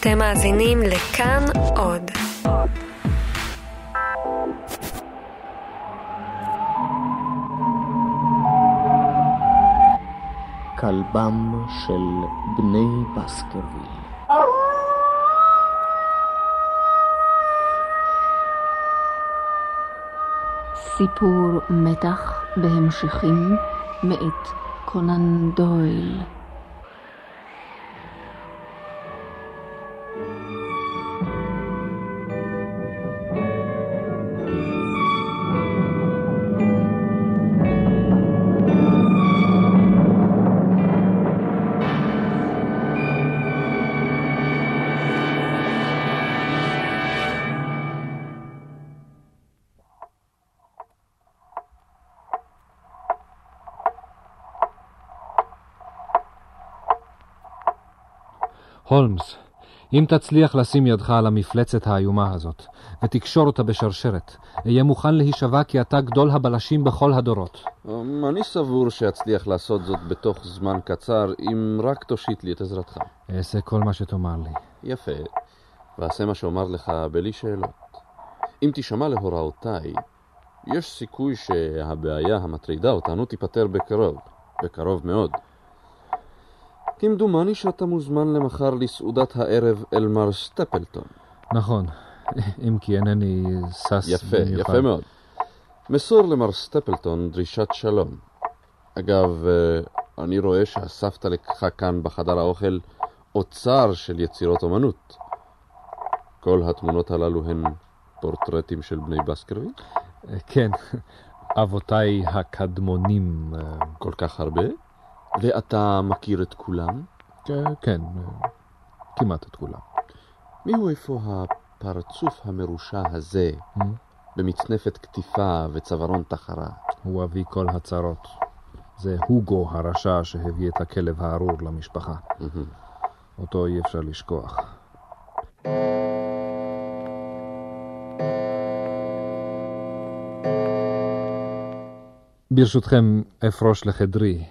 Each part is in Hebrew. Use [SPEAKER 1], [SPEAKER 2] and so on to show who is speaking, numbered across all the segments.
[SPEAKER 1] אתם מאזינים לכאן עוד.
[SPEAKER 2] כלבם של בני בסקרוויל.
[SPEAKER 3] סיפור מתח בהמשכים מאת קונן דויל.
[SPEAKER 4] הולמס, אם תצליח לשים ידך על המפלצת האיומה הזאת, ותקשור אותה בשרשרת, אהיה מוכן להישבע כי אתה גדול הבלשים בכל הדורות.
[SPEAKER 5] אמ, אני סבור שאצליח לעשות זאת בתוך זמן קצר, אם רק תושיט לי את עזרתך.
[SPEAKER 4] אעשה כל מה שתאמר לי.
[SPEAKER 5] יפה, ואעשה מה שאומר לך בלי שאלות. אם תשמע להוראותיי, יש סיכוי שהבעיה המטרידה אותנו תיפתר בקרוב, בקרוב מאוד. כמדומני שאתה מוזמן למחר לסעודת הערב אל מר סטפלטון.
[SPEAKER 4] נכון, אם כי אינני שש
[SPEAKER 5] יפה,
[SPEAKER 4] במיוחד.
[SPEAKER 5] יפה מאוד. מסור למר סטפלטון דרישת שלום. אגב, אה, אני רואה שאספת לך כאן בחדר האוכל אוצר של יצירות אומנות. כל התמונות הללו הן פורטרטים של בני בסקרוויל?
[SPEAKER 4] כן, אבותיי הקדמונים. אה,
[SPEAKER 5] כל כך הרבה? ואתה מכיר את כולם?
[SPEAKER 4] כן, אה, כמעט את כולם.
[SPEAKER 5] מיהו איפה הפרצוף המרושע הזה,
[SPEAKER 4] Hmm?
[SPEAKER 5] במצנפת קטיפה וצווארון תחרה?
[SPEAKER 4] הוא אבי כל הצרות. זה הוגו הרשע שהביא את הכלב הארור למשפחה. אותו אי אפשר לשכוח. ברשותכם, אפרוש לחדרי.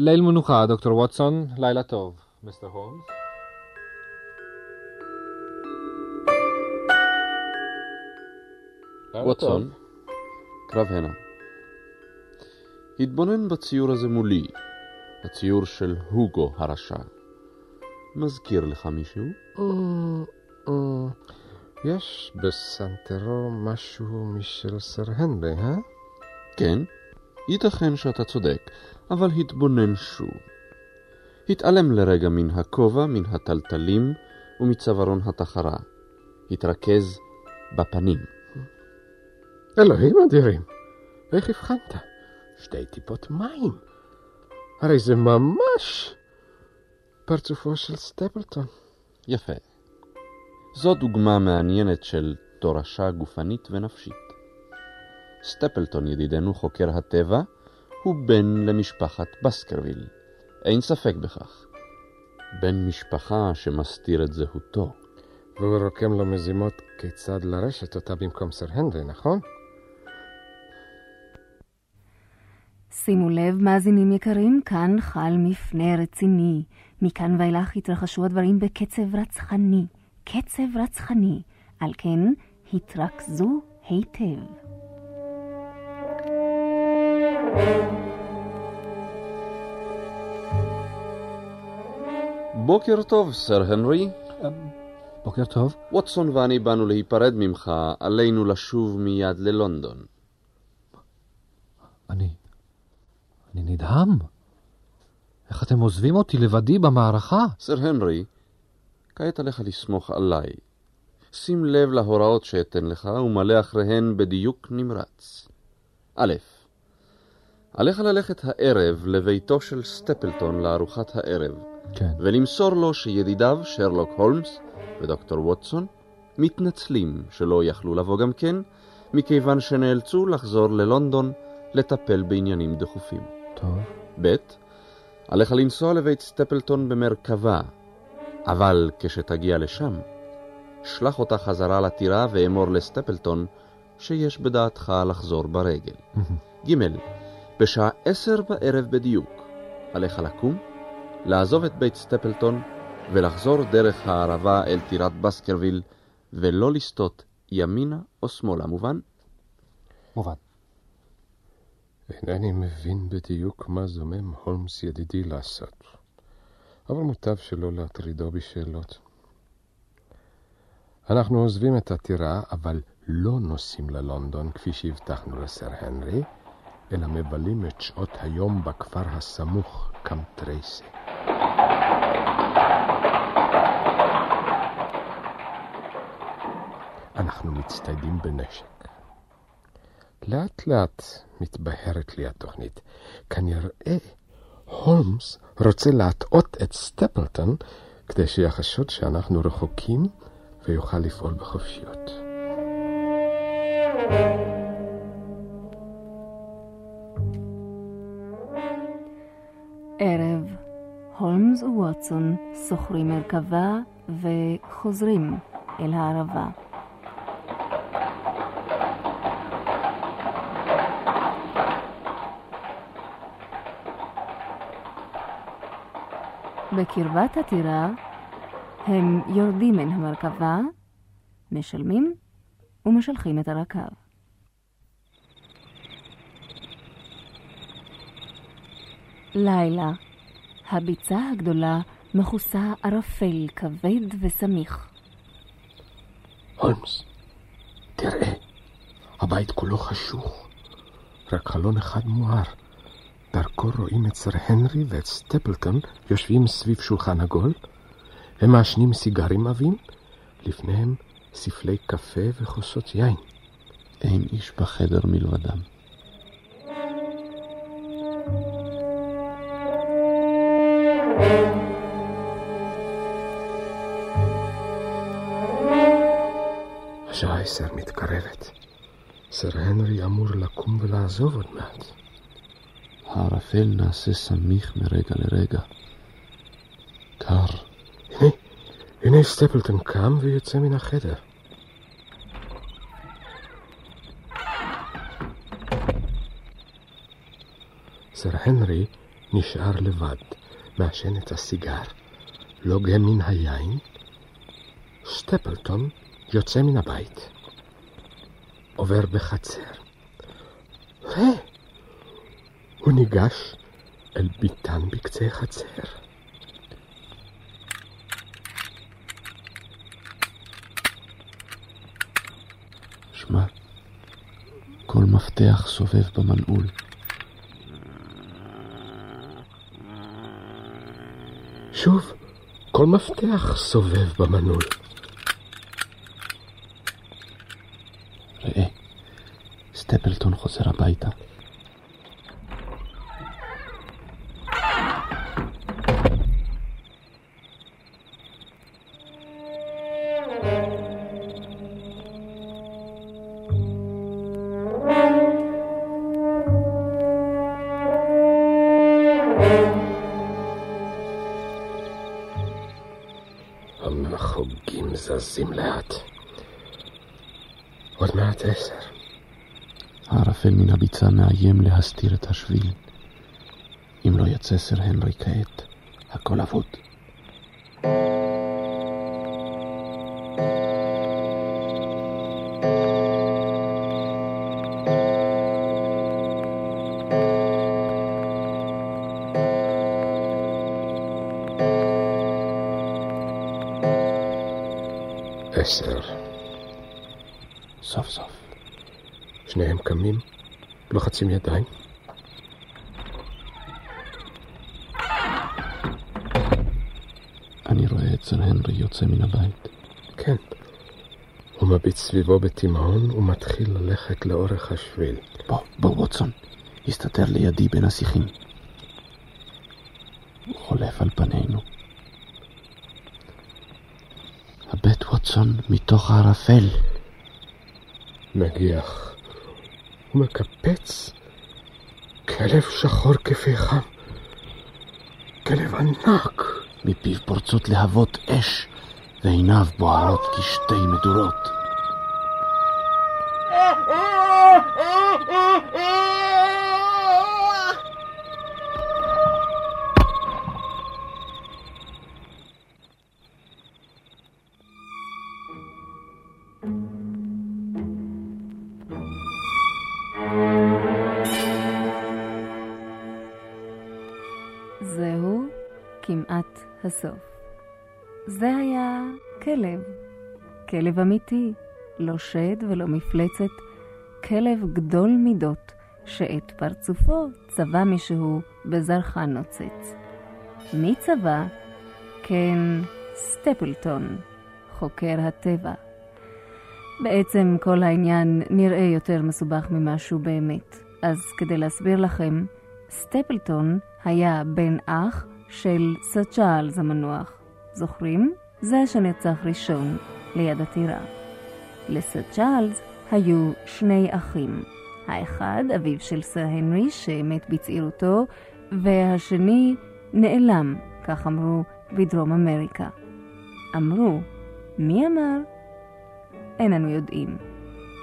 [SPEAKER 4] ליל מנוחה, דוקטור ווטסון, לילה טוב. מיסטר הולמס?
[SPEAKER 5] ווטסון, קרב הנה. התבונן בציור הזה מולי, הציור של הוגו הרשע. מזכיר לך מישהו?
[SPEAKER 6] יש בסנטרו משהו משל סר הנרי, אה?
[SPEAKER 5] כן, ייתכן שאתה צודק, אבל התבונן שוב. התעלם לרגע מן הכובע, מן הטלטלים ומצווארון התחרה. התרכז בפנים.
[SPEAKER 6] אלוהים אדירים, איך הבחנת? שתי טיפות מים. הרי זה ממש פרצופו של סטפלטון.
[SPEAKER 5] יפה. זו דוגמה מעניינת של תורשה גופנית ונפשית. סטפלטון ידידנו חוקר הטבע הוא בן למשפחת בסקרוויל. אין ספק בכך. בן משפחה שמסתיר את זהותו.
[SPEAKER 6] והוא רוקם לו מזימות כיצד לרשת אותה במקום סר הנרי, נכון?
[SPEAKER 3] שימו לב, מאזינים יקרים, כאן חל מפנה רציני. מכאן ואילך התרחשו הדברים בקצב רצחני. קצב רצחני. על כן, התרכזו היטב.
[SPEAKER 5] בוקר טוב, סר הנרי.
[SPEAKER 4] בוקר טוב.
[SPEAKER 5] ווטסון ואני באנו להיפרד ממך, עלינו לשוב מיד ללונדון.
[SPEAKER 4] אני... אני נדהם. איך אתם עוזבים אותי לבדי במערכה?
[SPEAKER 5] סר הנרי, כעת עליך לסמוך עליי. שים לב להוראות שאתן לך ומלא אחריהן בדיוק נמרץ. א', עליך ללכת הערב לביתו של סטפלטון לארוחת הערב,
[SPEAKER 4] כן.
[SPEAKER 5] ולמסור לו שידידיו שרלוק הולמס ודוקטור ווטסון מתנצלים שלא יכלו לבוא גם כן, מכיוון שנאלצו לחזור ללונדון לטפל בעניינים דחופים.
[SPEAKER 4] טוב.
[SPEAKER 5] ב. עליך לנסוע לבית סטפלטון במרכבה, אבל כשתגיע לשם, שלח אותה חזרה לטירה ואמור לסטפלטון שיש בדעתך לחזור ברגל. ג. בשעה עשר בערב בדיוק, עליך לקום, לעזוב את בית סטפלטון ולחזור דרך הערבה אל טירת בסקרוויל, ולא לסטות ימינה או שמאלה, מובן?
[SPEAKER 4] מובן.
[SPEAKER 6] אינני מבין בדיוק מה זומם הולמס ידידי לעשות, אבל מוטב שלא להטרידו בשאלות. אנחנו עוזבים את הטירה, אבל לא נוסעים ללונדון כפי שהבטחנו לסר הנרי, אלא מבלים את שעות היום בכפר הסמוך, קמטרייסי. אנחנו מצטיידים בנשק. לאט לאט מתבהרת לי התוכנית. כנראה הולמס רוצה להטעות את סטפלטון כדי שיחשוד שאנחנו רחוקים ויוכל לפעול בחופשיות.
[SPEAKER 3] ערב, הולמס וווטסון שוכרים מרכבה וחוזרים אל הערבה. בקרבת הטירה הם יורדים מן המרכבה, משלמים ומשלחים את הרקב. לילה, הביצה הגדולה מכוסה ערפל כבד וסמיך.
[SPEAKER 6] הולמס, תראה, הבית כולו חשוך, רק חלון אחד מואר. דרכו רואים את סר הנרי ואת סטפלטון יושבים סביב שולחן עגול. הם מעשנים סיגרים עבים, לפניהם ספלי קפה וכוסות יין.
[SPEAKER 5] אין איש בחדר מלבדם.
[SPEAKER 6] השעה עשר מתקרבת. סר הנרי אמור לקום ולעזוב עוד מעט.
[SPEAKER 5] הערפל נעשה סמיך מרגע לרגע. קר.
[SPEAKER 6] הנה, הנה סטפלטון קם ויוצא מן החדר. סר הנרי נשאר לבד, מעשן את הסיגר, לוגה מן היין. סטפלטון יוצא מן הבית. עובר בחצר. ראה, הוא ניגש אל ביתן בקצה החצר.
[SPEAKER 5] שמע, כל מפתח סובב במנעול.
[SPEAKER 6] שוב, כל מפתח סובב במנעול.
[SPEAKER 5] ראה, סטפלטון חוזר הביתה.
[SPEAKER 6] המחוגים זזים לאט. עוד מעט עשר.
[SPEAKER 5] הערפל מן הביצה מאיים להסתיר את השביל. אם לא יצא סר הנרי כעת, הכל אבוד.
[SPEAKER 6] עשר.
[SPEAKER 5] סוף סוף.
[SPEAKER 6] שניהם קמים, לוחצים ידיים.
[SPEAKER 5] אני רואה את סר הנרי יוצא מן הבית.
[SPEAKER 6] כן. הוא מביט סביבו בתימהון ומתחיל ללכת לאורך השביל.
[SPEAKER 5] בוא, בוא, ווטסון. הסתתר לידי בין השיחים. הוא חולף על פנינו. ווטסון מתוך הערפל.
[SPEAKER 6] נגיח. הוא מקפץ. כלב שחור כפיך. כלב ענק.
[SPEAKER 5] מפיו פורצות להבות אש, ועיניו בוערות כשתי מדורות.
[SPEAKER 3] הסוף. זה היה כלב. כלב אמיתי, לא שד ולא מפלצת, כלב גדול מידות, שאת פרצופו צבע מישהו בזרחן נוצץ. מי צבע? כן, סטפלטון, חוקר הטבע. בעצם כל העניין נראה יותר מסובך ממה שהוא באמת. אז כדי להסביר לכם, סטפלטון היה בן אח של סר צ'ארלס המנוח. זוכרים? זה שנרצח ראשון ליד הטירה. לסר צ'ארלס היו שני אחים. האחד, אביו של סר הנרי, שמת בצעירותו, והשני נעלם, כך אמרו בדרום אמריקה. אמרו, מי אמר? אין אנו יודעים.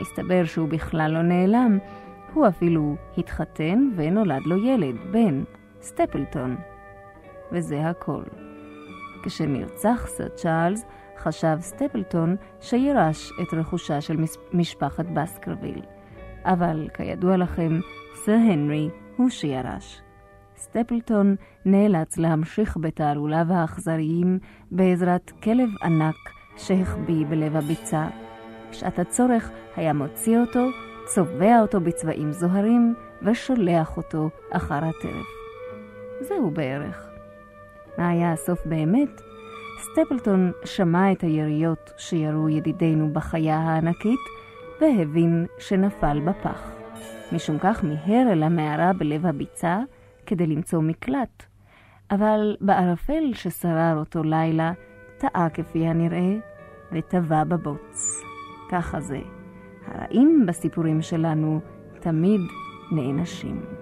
[SPEAKER 3] מסתבר שהוא בכלל לא נעלם, הוא אפילו התחתן ונולד לו ילד, בן, סטפלטון. וזה הכל. כשנרצח סר צ'ארלס, חשב סטפלטון שירש את רכושה של משפחת בסקרוויל. אבל כידוע לכם, סר הנרי הוא שירש. סטפלטון נאלץ להמשיך בתעלוליו האכזריים בעזרת כלב ענק שהחביא בלב הביצה. בשעת הצורך היה מוציא אותו, צובע אותו בצבעים זוהרים ושולח אותו אחר הטרף. זהו בערך. מה היה הסוף באמת? סטפלטון שמע את היריות שירו ידידינו בחיה הענקית, והבין שנפל בפח. משום כך מיהר אל המערה בלב הביצה כדי למצוא מקלט. אבל בערפל ששרר אותו לילה, טעה כפי הנראה, וטבע בבוץ. ככה זה. הרעים בסיפורים שלנו תמיד נענשים.